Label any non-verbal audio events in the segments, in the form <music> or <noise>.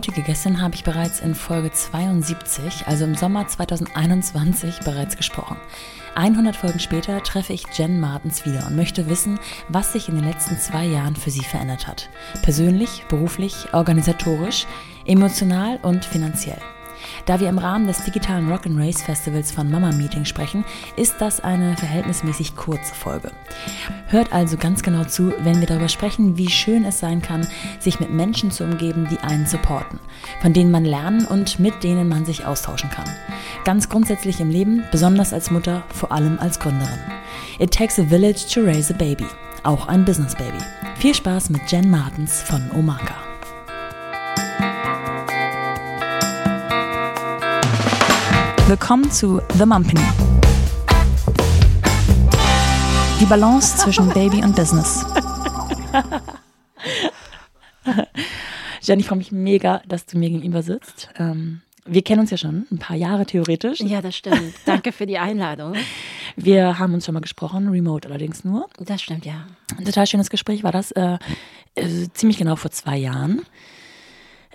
heutige Gästin habe ich bereits in Folge 72, also im Sommer 2021, bereits gesprochen. 100 Folgen später treffe ich Jen Martens wieder und möchte wissen, was sich in den letzten zwei Jahren für sie verändert hat. Persönlich, beruflich, organisatorisch, emotional und finanziell. Da wir im Rahmen des digitalen Rock Race Festivals von Mama Meeting sprechen, ist das eine verhältnismäßig kurze Folge. Hört also ganz genau zu, wenn wir darüber sprechen, wie schön es sein kann, sich mit Menschen zu umgeben, die einen supporten, von denen man lernen und mit denen man sich austauschen kann. Ganz grundsätzlich im Leben, besonders als Mutter, vor allem als Gründerin. It takes a village to raise a baby, auch ein Business Baby. Viel Spaß mit Jen Martens von Omaka. Willkommen zu The Mumpany. Die Balance zwischen Baby und Business. <laughs> Jen, ich freue mich mega, dass du mir gegenüber sitzt. Ähm, wir kennen uns ja schon ein paar Jahre theoretisch. Ja, das stimmt. Danke für die Einladung. Wir haben uns schon mal gesprochen, remote allerdings nur. Das stimmt, ja. Ein total schönes Gespräch war das, äh, äh, ziemlich genau vor zwei Jahren.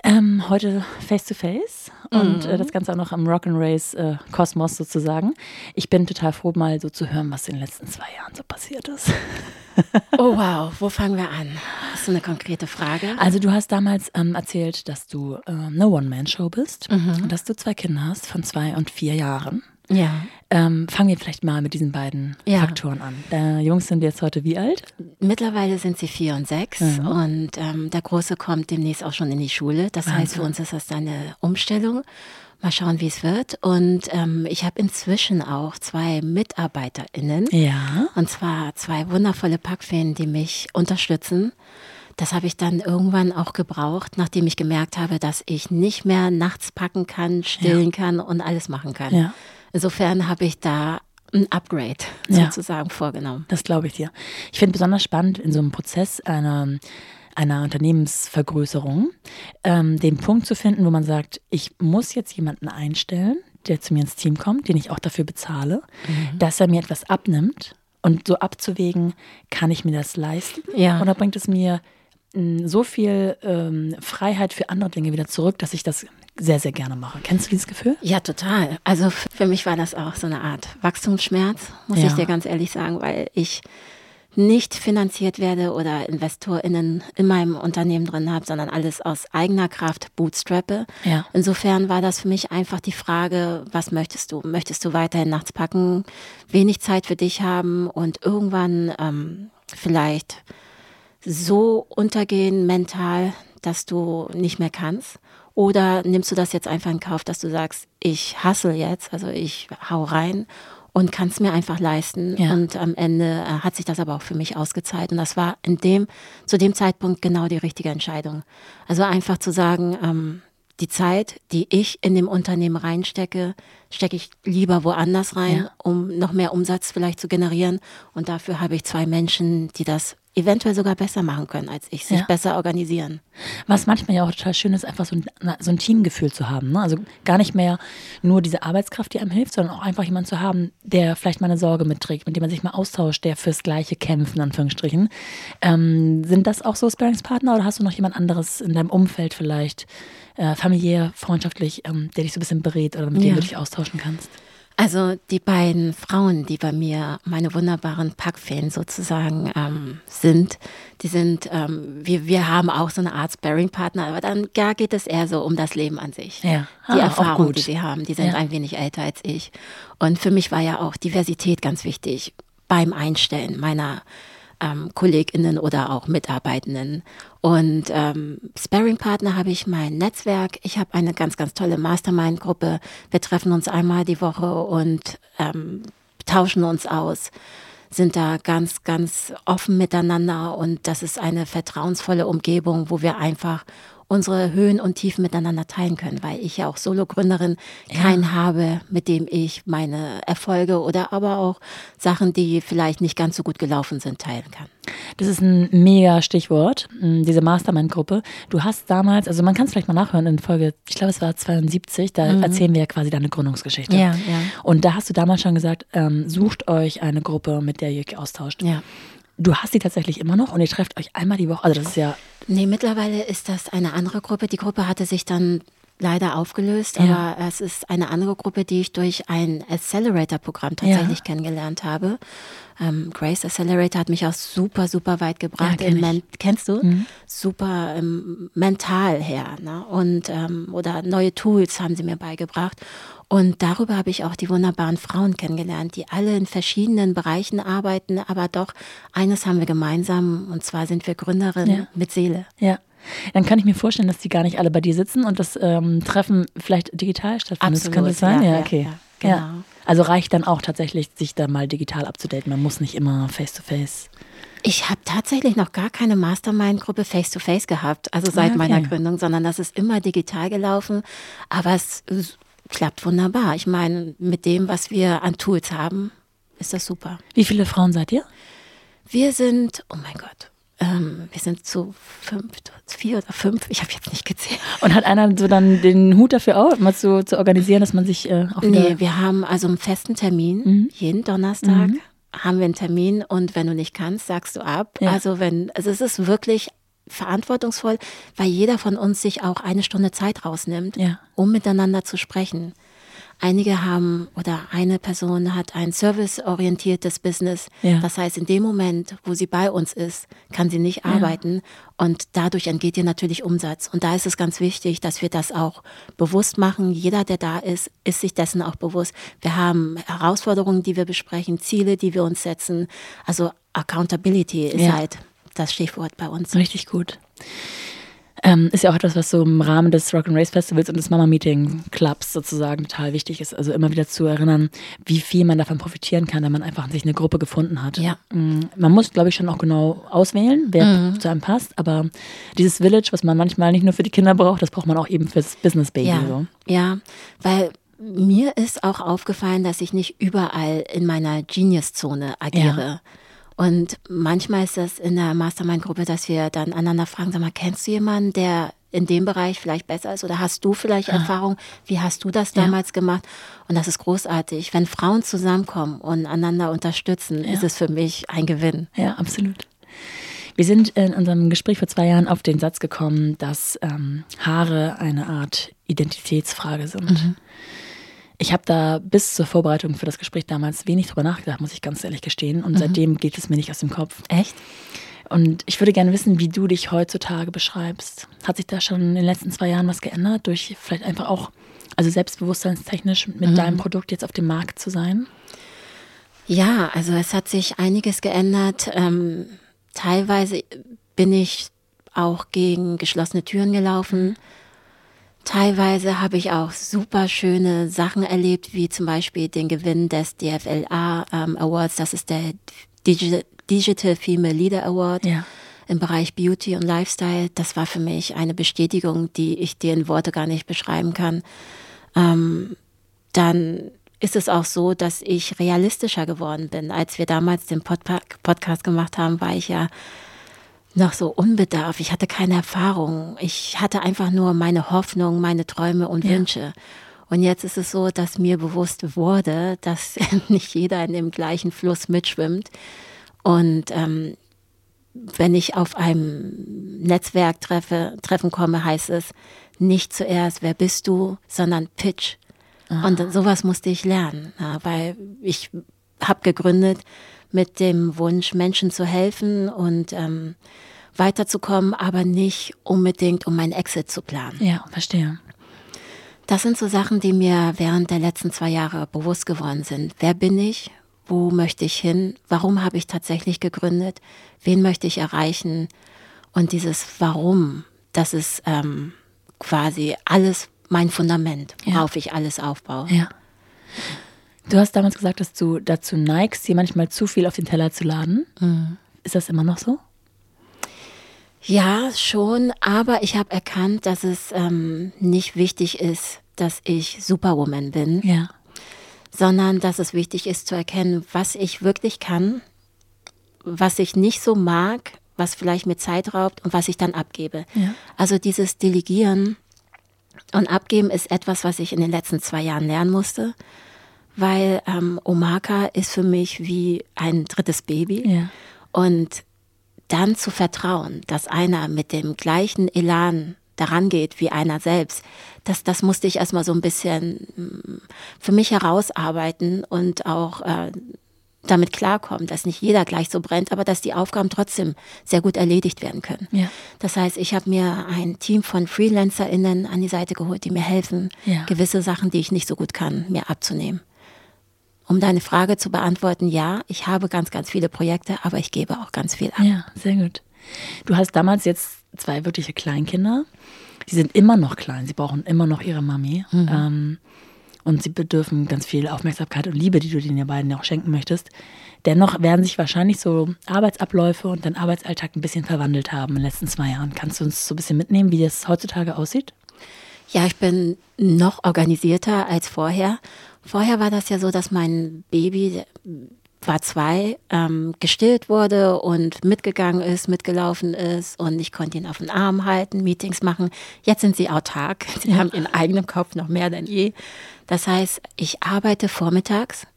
Ähm, heute face to face und Mhm. äh, das Ganze auch noch im Rock'n'Race äh, Kosmos sozusagen. Ich bin total froh, mal so zu hören, was in den letzten zwei Jahren so passiert ist. <laughs> Oh <laughs> wow, wo fangen wir an? Hast du eine konkrete Frage? Also du hast damals ähm, erzählt, dass du äh, eine One-Man-Show bist Mhm. und dass du zwei Kinder hast von zwei und vier Jahren. Ja. Ähm, fangen wir vielleicht mal mit diesen beiden Ja. Faktoren an. Deine Jungs sind jetzt heute wie alt? Mittlerweile sind sie vier und sechs Mhm. und ähm, der Große kommt demnächst auch schon in die Schule. Das heißt, für uns ist das eine Umstellung. Mal schauen, wie es wird. Und ähm, ich habe inzwischen auch zwei MitarbeiterInnen. Ja. Und zwar zwei wundervolle Packfeen, die mich unterstützen. Das habe ich dann irgendwann auch gebraucht, nachdem ich gemerkt habe, dass ich nicht mehr nachts packen kann, stillen kann und alles machen kann. Ja. Insofern habe ich da ein Upgrade Ja. sozusagen vorgenommen. Das glaube ich dir. Ich finde besonders spannend in so einem Prozess einer, einer Unternehmensvergrößerung, ähm, den Punkt zu finden, wo man sagt, ich muss jetzt jemanden einstellen, der zu mir ins Team kommt, den ich auch dafür bezahle, Mhm. dass er mir etwas abnimmt und so abzuwägen, kann ich mir das leisten Ja. oder bringt es mir mh, so viel ähm, Freiheit für andere Dinge wieder zurück, dass ich das sehr, sehr gerne mache. Kennst du dieses Gefühl? Ja, total. Also für mich war das auch so eine Art Wachstumsschmerz, muss Ja. ich dir ganz ehrlich sagen, weil ich nicht finanziert werde oder InvestorInnen in meinem Unternehmen drin habe, sondern alles aus eigener Kraft bootstrappe. Ja. Insofern war das für mich einfach die Frage, was möchtest du? Möchtest du weiterhin nachts packen, wenig Zeit für dich haben und irgendwann ähm, vielleicht so untergehen mental, dass du nicht mehr kannst? Oder nimmst du das jetzt einfach in Kauf, dass du sagst, ich hassle jetzt, also ich hau rein und kann es mir einfach leisten. Ja. Und am Ende äh, hat sich das aber auch für mich ausgezahlt. Und das war in dem, zu dem Zeitpunkt genau die richtige Entscheidung. Also einfach zu sagen, ähm, die Zeit, die ich in dem Unternehmen reinstecke, stecke ich lieber woanders rein, Ja. um noch mehr Umsatz vielleicht zu generieren. Und dafür habe ich zwei Menschen, die das eventuell sogar besser machen können als ich, sich Ja. besser organisieren. Was manchmal ja auch total schön ist, einfach so ein, so ein Teamgefühl zu haben. Ne? Also gar nicht mehr nur diese Arbeitskraft, die einem hilft, sondern auch einfach jemanden zu haben, der vielleicht mal eine Sorge mitträgt, mit dem man sich mal austauscht, der fürs Gleiche kämpft, in Anführungsstrichen. Ähm, sind das auch so Sparringspartner oder hast du noch jemand anderes in deinem Umfeld vielleicht, äh, familiär, freundschaftlich, ähm, der dich so ein bisschen berät oder mit dem Ja. du dich austauschen kannst? Also die beiden Frauen, die bei mir meine wunderbaren Packfeen sozusagen ähm, sind, die sind, ähm, wir, wir haben auch so eine Art Sparring-Partner, aber dann ja, geht es eher so um das Leben an sich. Ja. Die Ah, Erfahrung, die sie haben, die sind Ja. ein wenig älter als ich. Und für mich war ja auch Diversität ganz wichtig beim Einstellen meiner ähm, KollegInnen oder auch Mitarbeitenden. Und ähm, Sparring-Partner habe ich mein Netzwerk. Ich habe eine ganz, ganz tolle Mastermind-Gruppe. Wir treffen uns einmal die Woche und ähm, tauschen uns aus, sind da ganz, ganz offen miteinander und das ist eine vertrauensvolle Umgebung, wo wir einfach unsere Höhen und Tiefen miteinander teilen können, weil ich ja auch Solo-Gründerin keinen habe, mit dem ich meine Erfolge oder aber auch Sachen, die vielleicht nicht ganz so gut gelaufen sind, teilen kann. Das ist ein mega Stichwort, mh, diese Mastermind-Gruppe. Du hast damals, also man kann es vielleicht mal nachhören in Folge, ich glaube es war 72, da erzählen wir ja quasi deine Gründungsgeschichte. Mhm. Ja, ja. Und da hast du damals schon gesagt, ähm, sucht euch eine Gruppe, mit der ihr euch austauscht. Ja. Du hast sie tatsächlich immer noch und ihr trefft euch einmal die Woche. Also das ist ja. Nee, mittlerweile ist das eine andere Gruppe. Die Gruppe hatte sich dann leider aufgelöst, Ja. aber es ist eine andere Gruppe, die ich durch ein Accelerator-Programm tatsächlich kennengelernt habe. Ähm, Grace Accelerator hat mich auch super, super weit gebracht. Ja, kenn kennst du? Mhm. Super ähm, mental her. Ne? Und, ähm, oder neue Tools haben sie mir beigebracht. Und darüber habe ich auch die wunderbaren Frauen kennengelernt, die alle in verschiedenen Bereichen arbeiten, aber doch eines haben wir gemeinsam, und zwar sind wir Gründerinnen Ja. mit Seele. Ja. Dann kann ich mir vorstellen, dass die gar nicht alle bei dir sitzen und das ähm, Treffen vielleicht digital stattfindet. Absolut, Kann das sein? ja, Ja, ja, okay. ja, genau. Also reicht dann auch tatsächlich, sich da mal digital abzudaten. Man muss nicht immer face to face. Ich habe tatsächlich noch gar keine Mastermind-Gruppe face-to-face gehabt, also seit Ah, okay. meiner Gründung, sondern das ist immer digital gelaufen. Aber es klappt wunderbar. Ich meine, mit dem, was wir an Tools haben, ist das super. Wie viele Frauen seid ihr? Wir sind, oh mein Gott, ähm, wir sind zu fünf, vier oder fünf, ich habe jetzt nicht gezählt. Und hat einer so dann den Hut dafür auf, mal zu, zu organisieren, dass man sich äh, auch wieder. Nee, wir haben also einen festen Termin, Mhm. jeden Donnerstag haben wir einen Termin und wenn du nicht kannst, sagst du ab. Ja. Also wenn, also es ist wirklich verantwortungsvoll, weil jeder von uns sich auch eine Stunde Zeit rausnimmt, Ja. um miteinander zu sprechen. Einige haben oder eine Person hat ein serviceorientiertes Business. Ja. Das heißt, in dem Moment, wo sie bei uns ist, kann sie nicht arbeiten und dadurch entgeht ihr natürlich Umsatz. Und da ist es ganz wichtig, dass wir das auch bewusst machen. Jeder, der da ist, ist sich dessen auch bewusst. Wir haben Herausforderungen, die wir besprechen, Ziele, die wir uns setzen. Also Accountability ist Ja. halt das Stichwort bei uns. Richtig gut. Ähm, ist ja auch etwas, was so im Rahmen des Rock and Race Festivals und des Mama Meeting Clubs sozusagen total wichtig ist. Also immer wieder zu erinnern, wie viel man davon profitieren kann, wenn man einfach sich eine Gruppe gefunden hat. Ja. Mm, Man muss, glaube ich, schon auch genau auswählen, wer zu einem passt. Aber dieses Village, was man manchmal nicht nur für die Kinder braucht, das braucht man auch eben fürs Business Baby. Ja, So. ja, weil mir ist auch aufgefallen, dass ich nicht überall in meiner Genius-Zone agiere. Und manchmal ist das in der Mastermind-Gruppe, dass wir dann einander fragen, sag mal, kennst du jemanden, der in dem Bereich vielleicht besser ist oder hast du vielleicht Erfahrung? Wie hast du das Ja. damals gemacht? Und das ist großartig. Wenn Frauen zusammenkommen und einander unterstützen, ist es für mich ein Gewinn. Ja, absolut. Wir sind in unserem Gespräch vor zwei Jahren auf den Satz gekommen, dass ähm, Haare eine Art Identitätsfrage sind. Ich habe da bis zur Vorbereitung für das Gespräch damals wenig drüber nachgedacht, muss ich ganz ehrlich gestehen. Und seitdem geht es mir nicht aus dem Kopf. Echt? Und ich würde gerne wissen, wie du dich heutzutage beschreibst. Hat sich da schon in den letzten zwei Jahren was geändert, durch vielleicht einfach auch, also selbstbewusstseinstechnisch mit deinem Produkt jetzt auf dem Markt zu sein? Ja, also es hat sich einiges geändert. Ähm, teilweise bin ich auch gegen geschlossene Türen gelaufen. Teilweise habe ich auch super schöne Sachen erlebt, wie zum Beispiel den Gewinn des DFLA ähm, Awards. Das ist der Digi Digital Female Leader Award Ja. im Bereich Beauty und Lifestyle. Das war für mich eine Bestätigung, die ich dir in Worte gar nicht beschreiben kann. Ähm, dann ist es auch so, dass ich realistischer geworden bin. Als wir damals den Podpa Podcast gemacht haben, war ich ja noch so unbedarft. Ich hatte keine Erfahrung. Ich hatte einfach nur meine Hoffnung, meine Träume und Ja. Wünsche. Und jetzt ist es so, dass mir bewusst wurde, dass <laughs> nicht jeder in dem gleichen Fluss mitschwimmt. Und ähm, wenn ich auf einem Netzwerk treffe, Treffen komme, heißt es nicht zuerst, wer bist du, sondern Pitch. Und dann- sowas musste ich lernen, ja, weil ich habe gegründet mit dem Wunsch, Menschen zu helfen und ähm, weiterzukommen, aber nicht unbedingt, um mein Exit zu planen. Ja, verstehe. Das sind so Sachen, die mir während der letzten zwei Jahre bewusst geworden sind. Wer bin ich? Wo möchte ich hin? Warum habe ich tatsächlich gegründet? Wen möchte ich erreichen? Und dieses Warum, das ist ähm, quasi alles mein Fundament, Ja. worauf ich alles aufbaue. Ja. Du hast damals gesagt, dass du dazu neigst, dir manchmal zu viel auf den Teller zu laden. Ist das immer noch so? Ja, schon, aber ich habe erkannt, dass es ähm, nicht wichtig ist, dass ich Superwoman bin, Ja. sondern dass es wichtig ist zu erkennen, was ich wirklich kann, was ich nicht so mag, was vielleicht mir Zeit raubt und was ich dann abgebe. Ja. Also dieses Delegieren und Abgeben ist etwas, was ich in den letzten zwei Jahren lernen musste, weil ähm, Omaka ist für mich wie ein drittes Baby. Ja. Und dann zu vertrauen, dass einer mit dem gleichen Elan daran geht wie einer selbst, das, das musste ich erstmal so ein bisschen mm, für mich herausarbeiten und auch äh, damit klarkommen, dass nicht jeder gleich so brennt, aber dass die Aufgaben trotzdem sehr gut erledigt werden können. Ja. Das heißt, ich habe mir ein Team von FreelancerInnen an die Seite geholt, die mir helfen, Ja. gewisse Sachen, die ich nicht so gut kann, mir abzunehmen. Um deine Frage zu beantworten, ja, ich habe ganz, ganz viele Projekte, aber ich gebe auch ganz viel ab. Ja, sehr gut. Du hast damals jetzt zwei wirkliche Kleinkinder. Die sind immer noch klein. Sie brauchen immer noch ihre Mami. Ähm, und sie bedürfen ganz viel Aufmerksamkeit und Liebe, die du ja beiden auch schenken möchtest. Dennoch werden sich wahrscheinlich so Arbeitsabläufe und dein Arbeitsalltag ein bisschen verwandelt haben in den letzten zwei Jahren. Kannst du uns so ein bisschen mitnehmen, wie das heutzutage aussieht? Ja, ich bin noch organisierter als vorher. Vorher war das ja so, dass mein Baby war zwei, ähm, gestillt wurde und mitgegangen ist, mitgelaufen ist und ich konnte ihn auf den Arm halten, Meetings machen. Jetzt sind sie autark. <laughs> Sie haben ihren eigenen Kopf noch mehr denn je. Das heißt, ich arbeite vormittags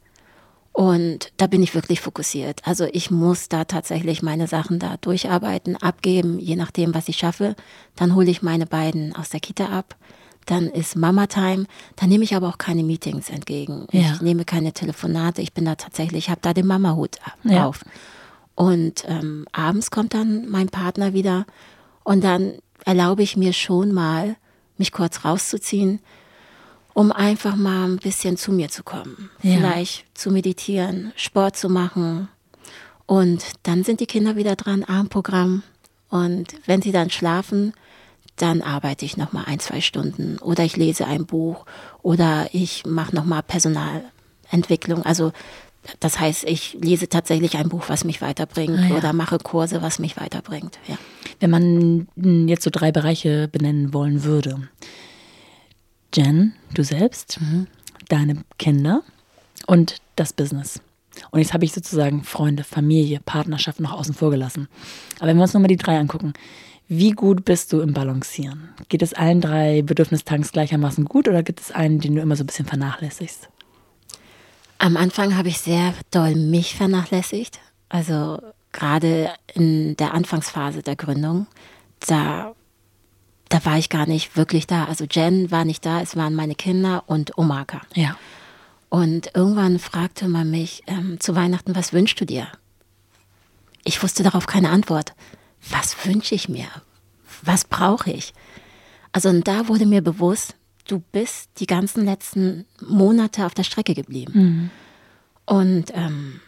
und da bin ich wirklich fokussiert. Also ich muss da tatsächlich meine Sachen da durcharbeiten, abgeben, je nachdem, was ich schaffe. Dann hole ich meine beiden aus der Kita ab. Dann ist Mama-Time. Dann nehme ich aber auch keine Meetings entgegen. Ja. Ich nehme keine Telefonate. Ich bin da tatsächlich, ich habe da den Mama-Hut Ja. auf. Und ähm, abends kommt dann mein Partner wieder und dann erlaube ich mir schon mal, mich kurz rauszuziehen, um einfach mal ein bisschen zu mir zu kommen. Ja. Vielleicht zu meditieren, Sport zu machen. Und dann sind die Kinder wieder dran, Abendprogramm. Und wenn sie dann schlafen, dann arbeite ich noch mal ein, zwei Stunden oder ich lese ein Buch oder ich mache noch mal Personalentwicklung. Also das heißt, ich lese tatsächlich ein Buch, was mich weiterbringt Ah, ja. oder mache Kurse, was mich weiterbringt. Ja. Wenn man mm, jetzt so drei Bereiche benennen wollen würde. Jen, du selbst, deine Kinder und das Business. Und jetzt habe ich sozusagen Freunde, Familie, Partnerschaft noch außen vor gelassen. Aber wenn wir uns nochmal die drei angucken, wie gut bist du im Balancieren? Geht es allen drei Bedürfnistanks gleichermaßen gut oder gibt es einen, den du immer so ein bisschen vernachlässigst? Am Anfang habe ich sehr doll mich vernachlässigt. Also gerade in der Anfangsphase der Gründung, da, da war ich gar nicht wirklich da. Also Jen war nicht da, es waren meine Kinder und Omaka. Ja. Und irgendwann fragte man mich ähm, zu Weihnachten, was wünschst du dir? Ich wusste darauf keine Antwort. Was wünsche ich mir? Was brauche ich? Also und da wurde mir bewusst, du bist die ganzen letzten Monate auf der Strecke geblieben. Und ähm,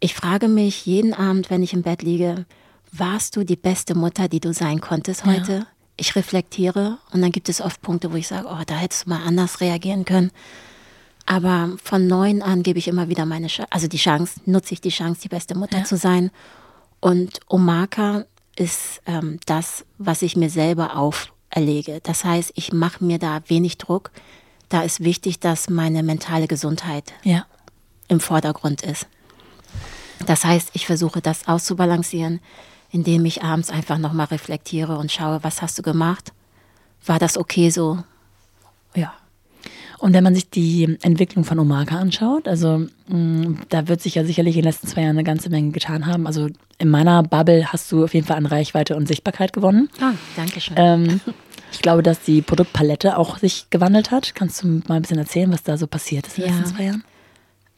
ich frage mich jeden Abend, wenn ich im Bett liege, warst du die beste Mutter, die du sein konntest heute? Ich reflektiere und dann gibt es oft Punkte, wo ich sage, oh, da hättest du mal anders reagieren können. Aber von neun an gebe ich immer wieder meine Chance, also die Chance, nutze ich die Chance, die beste Mutter Ja. zu sein. Und Omaka ist ähm, das, was ich mir selber auferlege. Das heißt, ich mache mir da wenig Druck. Da ist wichtig, dass meine mentale Gesundheit Ja. im Vordergrund ist. Das heißt, ich versuche das auszubalancieren, indem ich abends einfach nochmal reflektiere und schaue, was hast du gemacht? War das okay so? Und wenn man sich die Entwicklung von Omaka anschaut, also mh, da wird sich ja sicherlich in den letzten zwei Jahren eine ganze Menge getan haben. Also in meiner Bubble hast du auf jeden Fall an Reichweite und Sichtbarkeit gewonnen. Ah, danke schön. Ähm, ich glaube, dass die Produktpalette auch sich gewandelt hat. Kannst du mal ein bisschen erzählen, was da so passiert ist in den Ja. letzten zwei Jahren?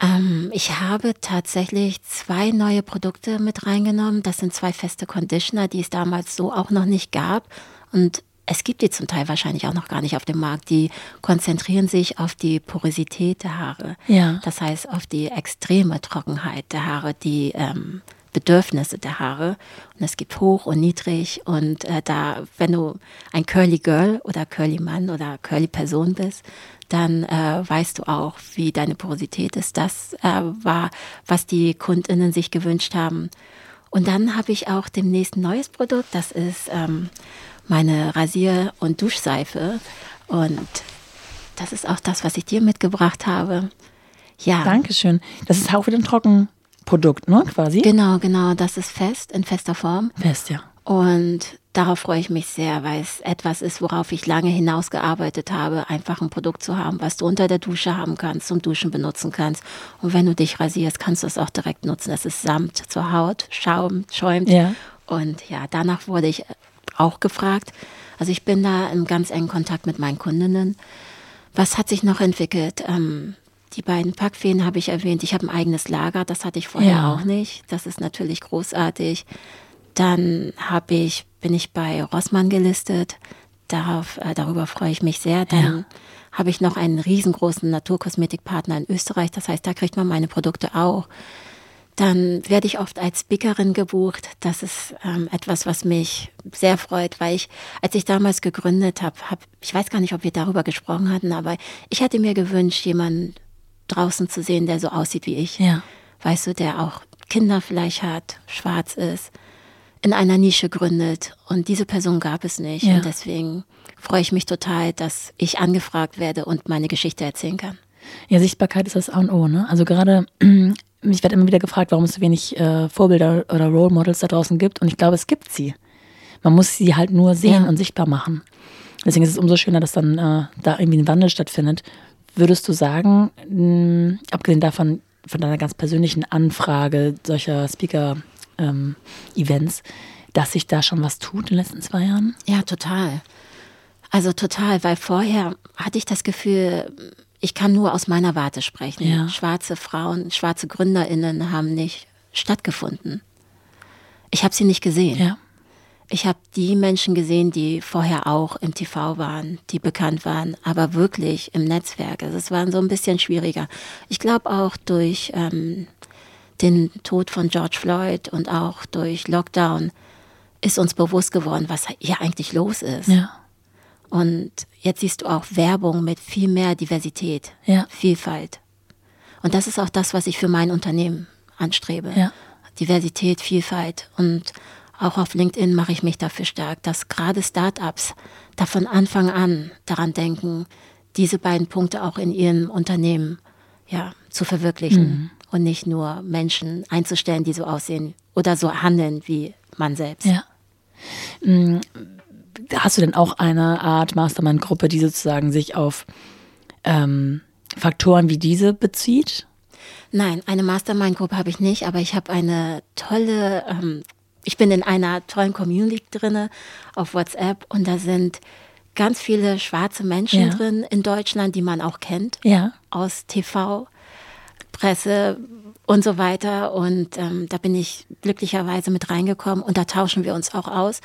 Ähm, ich habe tatsächlich zwei neue Produkte mit reingenommen. Das sind zwei feste Conditioner, die es damals so auch noch nicht gab. Und es gibt die zum Teil wahrscheinlich auch noch gar nicht auf dem Markt. Die konzentrieren sich auf die Porosität der Haare. Ja. Das heißt, auf die extreme Trockenheit der Haare, die ähm, Bedürfnisse der Haare. Und es gibt hoch und niedrig. Und äh, da, wenn du ein Curly Girl oder Curly Mann oder Curly Person bist, dann äh, weißt du auch, wie deine Porosität ist. Das äh, war, was die KundInnen sich gewünscht haben. Und dann habe ich auch demnächst ein neues Produkt. Das ist ähm, meine Rasier- und Duschseife. Und das ist auch das, was ich dir mitgebracht habe. Ja. Dankeschön. Das ist auch wieder ein Trockenprodukt, ne, quasi? Genau, genau, das ist fest, in fester Form. Fest, ja. Und darauf freue ich mich sehr, weil es etwas ist, worauf ich lange hinausgearbeitet habe, einfach ein Produkt zu haben, was du unter der Dusche haben kannst, zum Duschen benutzen kannst. Und wenn du dich rasierst, kannst du es auch direkt nutzen. Es ist Samt zur Haut, schaumt, schäumt. Ja. Und ja, danach wurde ich auch gefragt. Also ich bin da im ganz engen Kontakt mit meinen Kundinnen. Was hat sich noch entwickelt? Ähm, die beiden Packfeen habe ich erwähnt. Ich habe ein eigenes Lager, das hatte ich vorher ja. auch nicht. Das ist natürlich großartig. Dann habe ich, bin ich bei Rossmann gelistet. Darauf, äh, darüber freue ich mich sehr. Dann ja. habe ich noch einen riesengroßen Naturkosmetikpartner in Österreich. Das heißt, da kriegt man meine Produkte auch. Dann werde ich oft als Speakerin gebucht. Das ist ähm, etwas, was mich sehr freut, weil ich, als ich damals gegründet habe, hab, ich weiß gar nicht, ob wir darüber gesprochen hatten, aber ich hätte mir gewünscht, jemanden draußen zu sehen, der so aussieht wie ich. Ja. Weißt du, der auch Kinder vielleicht hat, schwarz ist, in einer Nische gründet. Und diese Person gab es nicht. Ja. Und deswegen freue ich mich total, dass ich angefragt werde und meine Geschichte erzählen kann. Ja, Sichtbarkeit ist das A und O, ne? Also gerade, <clears throat> mich wird immer wieder gefragt, warum es so wenig äh, Vorbilder oder Role Models da draußen gibt. Und ich glaube, es gibt sie. Man muss sie halt nur sehen ja. und sichtbar machen. Deswegen ist es umso schöner, dass dann äh, da irgendwie ein Wandel stattfindet. Würdest du sagen, mh, abgesehen davon, von deiner ganz persönlichen Anfrage solcher Speaker- ähm, Events, dass sich da schon was tut in den letzten zwei Jahren? Ja, total. Also total, weil vorher hatte ich das Gefühl, ich kann nur aus meiner Warte sprechen. Ja. Schwarze Frauen, schwarze Gründerinnen haben nicht stattgefunden. Ich habe sie nicht gesehen. Ja. Ich habe die Menschen gesehen, die vorher auch im TV waren, die bekannt waren, aber wirklich im Netzwerk. Also es war so ein bisschen schwieriger. Ich glaube auch durch ähm, den Tod von George Floyd und auch durch Lockdown ist uns bewusst geworden, was hier eigentlich los ist. Ja. Und jetzt siehst du auch Werbung mit viel mehr Diversität, ja. Vielfalt. Und das ist auch das, was ich für mein Unternehmen anstrebe. Ja. Diversität, Vielfalt. Und auch auf LinkedIn mache ich mich dafür stark, dass gerade Startups da von Anfang an daran denken, diese beiden Punkte auch in ihrem Unternehmen ja, zu verwirklichen. Mhm und nicht nur Menschen einzustellen, die so aussehen oder so handeln wie man selbst. Ja. Mm, hast du denn auch eine Art Mastermind-Gruppe, die sozusagen sich auf ähm, Faktoren wie diese bezieht? Nein, eine Mastermind-Gruppe habe ich nicht, aber ich habe eine tolle, ähm, ich bin in einer tollen Community drinne auf WhatsApp und da sind ganz viele schwarze Menschen ja. drin in Deutschland, die man auch kennt ja. aus TV. Presse und so weiter. Und ähm, da bin ich glücklicherweise mit reingekommen und da tauschen wir uns auch aus.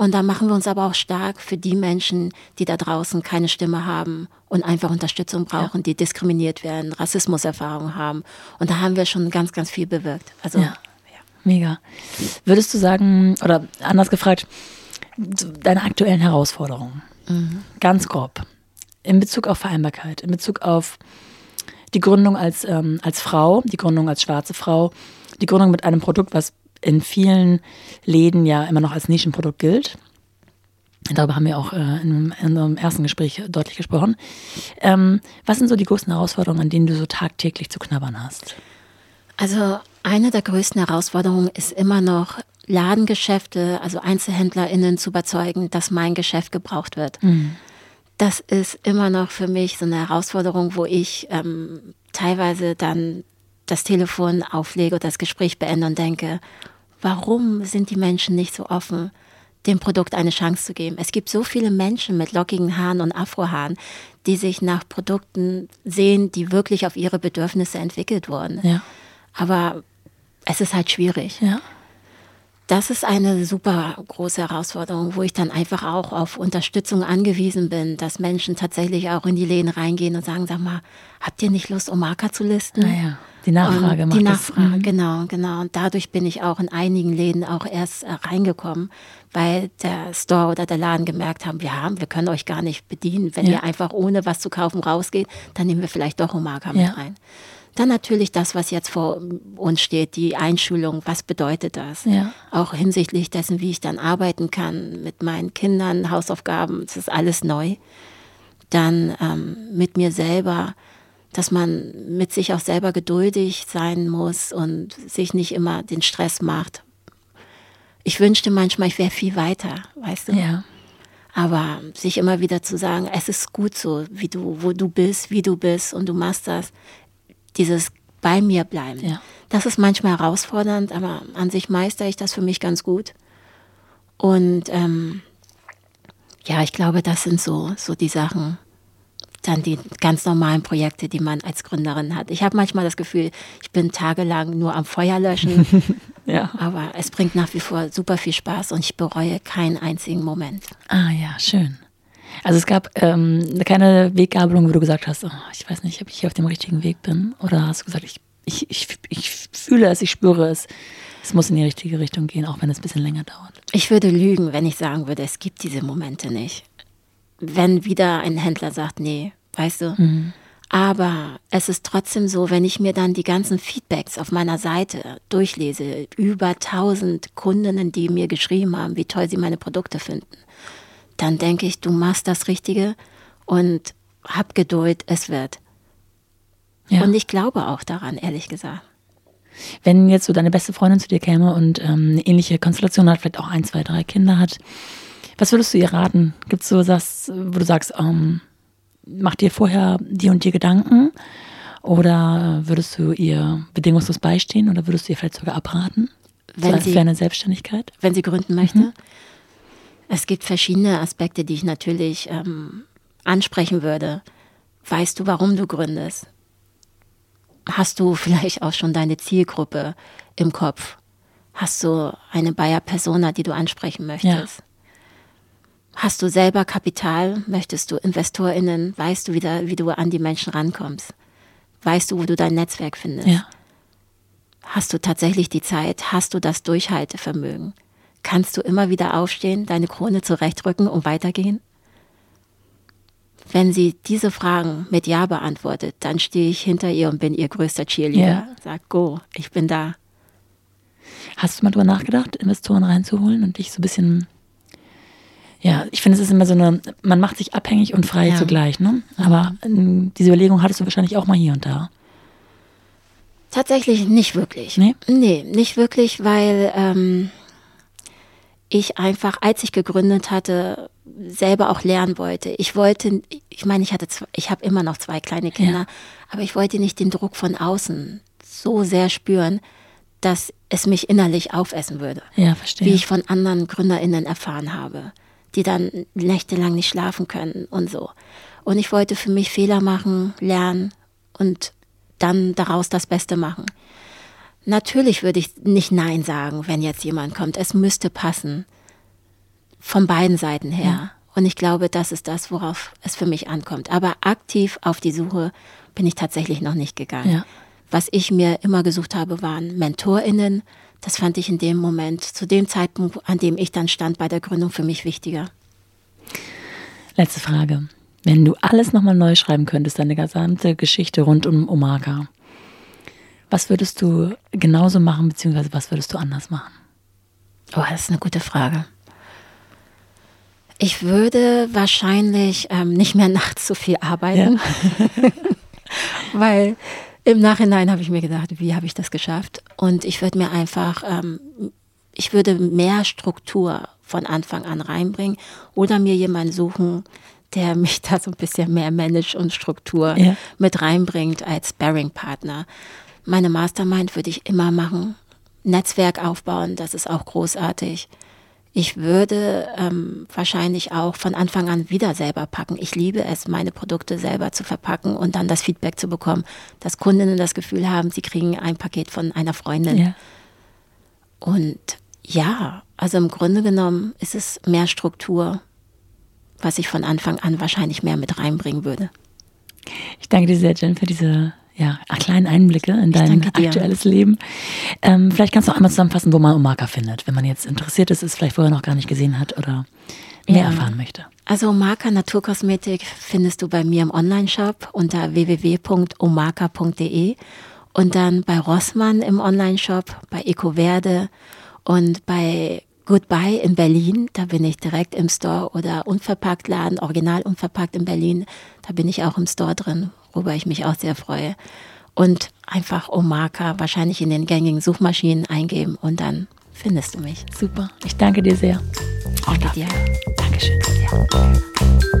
Und da machen wir uns aber auch stark für die Menschen, die da draußen keine Stimme haben und einfach Unterstützung brauchen, ja. die diskriminiert werden, Rassismuserfahrungen haben. Und da haben wir schon ganz, ganz viel bewirkt. Also, ja. ja. Mega. Würdest du sagen, oder anders gefragt, deine aktuellen Herausforderungen, mhm. ganz grob, in Bezug auf Vereinbarkeit, in Bezug auf die Gründung als, ähm, als Frau, die Gründung als schwarze Frau, die Gründung mit einem Produkt, was in vielen Läden ja immer noch als Nischenprodukt gilt. Darüber haben wir auch äh, in, in unserem ersten Gespräch deutlich gesprochen. Ähm, was sind so die größten Herausforderungen, an denen du so tagtäglich zu knabbern hast? Also eine der größten Herausforderungen ist immer noch, Ladengeschäfte, also EinzelhändlerInnen zu überzeugen, dass mein Geschäft gebraucht wird. Mhm das ist immer noch für mich so eine Herausforderung, wo ich ähm, teilweise dann das Telefon auflege oder das Gespräch beende und denke, warum sind die Menschen nicht so offen, dem Produkt eine Chance zu geben? Es gibt so viele Menschen mit lockigen Haaren und Afrohaaren, die sich nach Produkten sehen, die wirklich auf ihre Bedürfnisse entwickelt wurden. Ja. Aber es ist halt schwierig. Ja das ist eine super große Herausforderung, wo ich dann einfach auch auf Unterstützung angewiesen bin, dass Menschen tatsächlich auch in die Läden reingehen und sagen, sag mal, habt ihr nicht Lust, um Marker zu listen? Naja, die Nachfrage macht Die Nachfrage, das. Mhm. genau, genau. Und dadurch bin ich auch in einigen Läden auch erst äh, reingekommen, weil der Store oder der Laden gemerkt haben, wir haben, wir können euch gar nicht bedienen. Wenn ja. ihr einfach ohne was zu kaufen rausgeht, dann nehmen wir vielleicht doch Marker ja. mit rein. Dann natürlich das, was jetzt vor uns steht, die Einschulung. Was bedeutet das? Ja. Auch hinsichtlich dessen, wie ich dann arbeiten kann mit meinen Kindern, Hausaufgaben. Es ist alles neu. Dann ähm, mit mir selber, dass man mit sich auch selber geduldig sein muss und sich nicht immer den Stress macht. Ich wünschte manchmal, ich wäre viel weiter, weißt du? Ja. Aber sich immer wieder zu sagen, es ist gut so, wie du, wo du bist, wie du bist und du machst das, dieses bei mir bleiben. Ja. Das ist manchmal herausfordernd, aber an sich meistere ich das für mich ganz gut. Und ähm, ja, ich glaube, das sind so, so die Sachen, dann die ganz normalen Projekte, die man als Gründerin hat. Ich habe manchmal das Gefühl, ich bin tagelang nur am Feuer löschen, <laughs> Ja. aber es bringt nach wie vor super viel Spaß und ich bereue keinen einzigen Moment. Ah ja, schön. Also es gab ähm, keine Weggabelung, wo du gesagt hast, oh, ich weiß nicht, ob ich hier auf dem richtigen Weg bin. Oder hast du gesagt, ich, ich, ich, ich fühle es, ich spüre es. Es muss in die richtige Richtung gehen, auch wenn es ein bisschen länger dauert. Ich würde lügen, wenn ich sagen würde, es gibt diese Momente nicht. Wenn wieder ein Händler sagt, nee, weißt du. Aber es ist trotzdem so, wenn ich mir dann die ganzen Feedbacks auf meiner Seite durchlese, über tausend Kundinnen, die mir geschrieben haben, wie toll sie meine Produkte finden, dann denke ich, du machst das Richtige und hab Geduld, es wird. Ja. Und ich glaube auch daran, ehrlich gesagt. Wenn jetzt so deine beste Freundin zu dir käme und ähm, eine ähnliche Konstellation hat, vielleicht auch ein, zwei, drei Kinder hat, was würdest du ihr raten? Gibt es so was, wo du sagst, ähm, mach dir vorher die und die Gedanken? Oder würdest du ihr bedingungslos beistehen oder würdest du ihr vielleicht sogar abraten? Wenn so sie- für eine Selbstständigkeit? wenn sie gründen möchte. Es gibt verschiedene Aspekte, die ich natürlich ähm, ansprechen würde. Weißt du, warum du gründest? Hast du vielleicht auch schon deine Zielgruppe im Kopf? Hast du eine Bayer Persona, die du ansprechen möchtest? Hast du selber Kapital? Möchtest du InvestorInnen? Weißt du, wie, da, wie du an die Menschen rankommst? Weißt du, wo du dein Netzwerk findest? Ja. Hast du tatsächlich die Zeit? Hast du das Durchhaltevermögen? Kannst du immer wieder aufstehen, deine Krone zurechtrücken und weitergehen? Wenn sie diese Fragen mit Ja beantwortet, dann stehe ich hinter ihr und bin ihr größter Cheerleader. Ja. Sag, go, ich bin da. Hast du mal drüber nachgedacht, Investoren reinzuholen und dich so ein bisschen. Ja, ich finde, es ist immer so eine, man macht sich abhängig und frei Ja. zugleich, ne? Aber ähm, diese Überlegung hattest du wahrscheinlich auch mal hier und da. Tatsächlich nicht wirklich. Nee? Nee, nicht wirklich, weil ähm, ich einfach, als ich gegründet hatte, selber auch lernen wollte. Ich wollte, ich meine, ich hatte, zwei, ich habe immer noch zwei kleine Kinder, Ja. aber ich wollte nicht den Druck von außen so sehr spüren, dass es mich innerlich aufessen würde. Ja, verstehe. Wie ich von anderen GründerInnen erfahren habe, die dann nächtelang nicht schlafen können und so. Und ich wollte für mich Fehler machen, lernen und dann daraus das Beste machen. Natürlich würde ich nicht Nein sagen, wenn jetzt jemand kommt. Es müsste passen. Von beiden Seiten her. Und ich glaube, das ist das, worauf es für mich ankommt. Aber aktiv auf die Suche bin ich tatsächlich noch nicht gegangen. Ja. Was ich mir immer gesucht habe, waren MentorInnen. Das fand ich in dem Moment, zu dem Zeitpunkt, an dem ich dann stand bei der Gründung, für mich wichtiger. Letzte Frage. Wenn du alles nochmal neu schreiben könntest, deine gesamte Geschichte rund um Omaka, was würdest du genauso machen, beziehungsweise was würdest du anders machen? Oh, das ist eine gute Frage. Ich würde wahrscheinlich ähm, nicht mehr <laughs> nachts so viel arbeiten, <laughs> weil im Nachhinein habe ich mir gedacht, wie habe ich das geschafft? Und ich würde mir einfach, ähm, ich würde mehr Struktur von Anfang an reinbringen oder mir jemanden suchen, der <laughs> mich da so ein bisschen mehr managt und Struktur Ja. mit reinbringt als Sparring-Partner. Meine Mastermind würde ich immer machen. Netzwerk aufbauen, das ist auch großartig. Ich würde ähm, wahrscheinlich auch von Anfang an wieder selber packen. Ich liebe es, meine Produkte selber zu verpacken und dann das Feedback zu bekommen, dass Kundinnen das Gefühl haben, sie kriegen ein Paket von einer Freundin. Ja. Und ja, also im Grunde genommen ist es mehr Struktur, was ich von Anfang an wahrscheinlich mehr mit reinbringen würde. Ich danke dir sehr, Jen, für diese ja, kleinen Einblicke in dein aktuelles Leben. Ähm, vielleicht kannst du auch einmal zusammenfassen, wo man Omaka findet, wenn man jetzt interessiert ist, es vielleicht vorher noch gar nicht gesehen hat oder mehr Ja. erfahren möchte. Also Omaka Naturkosmetik findest du bei mir im Onlineshop unter www.omaka.de und dann bei Rossmann im Onlineshop, bei Ecoverde und bei Goodbye in Berlin. Da bin ich direkt im Store oder unverpackt Laden, original unverpackt in Berlin. Da bin ich auch im Store drin, worüber ich mich auch sehr freue. Und einfach Omaka wahrscheinlich in den gängigen Suchmaschinen eingeben und dann findest du mich. Super. Ich danke dir sehr. Auch danke dir. Dankeschön. Ja.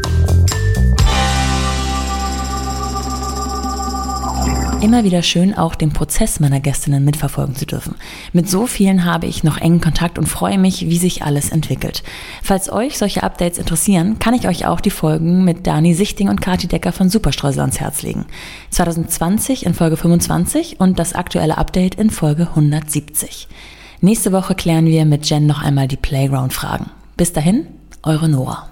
Immer wieder schön, auch den Prozess meiner Gästinnen mitverfolgen zu dürfen. Mit so vielen habe ich noch engen Kontakt und freue mich, wie sich alles entwickelt. Falls euch solche Updates interessieren, kann ich euch auch die Folgen mit Dani Sichting und Kati Decker von Superstreusel ans Herz legen. 2020 in Folge 25 und das aktuelle Update in Folge 170. Nächste Woche klären wir mit Jen noch einmal die Playground-Fragen. Bis dahin, eure Nora.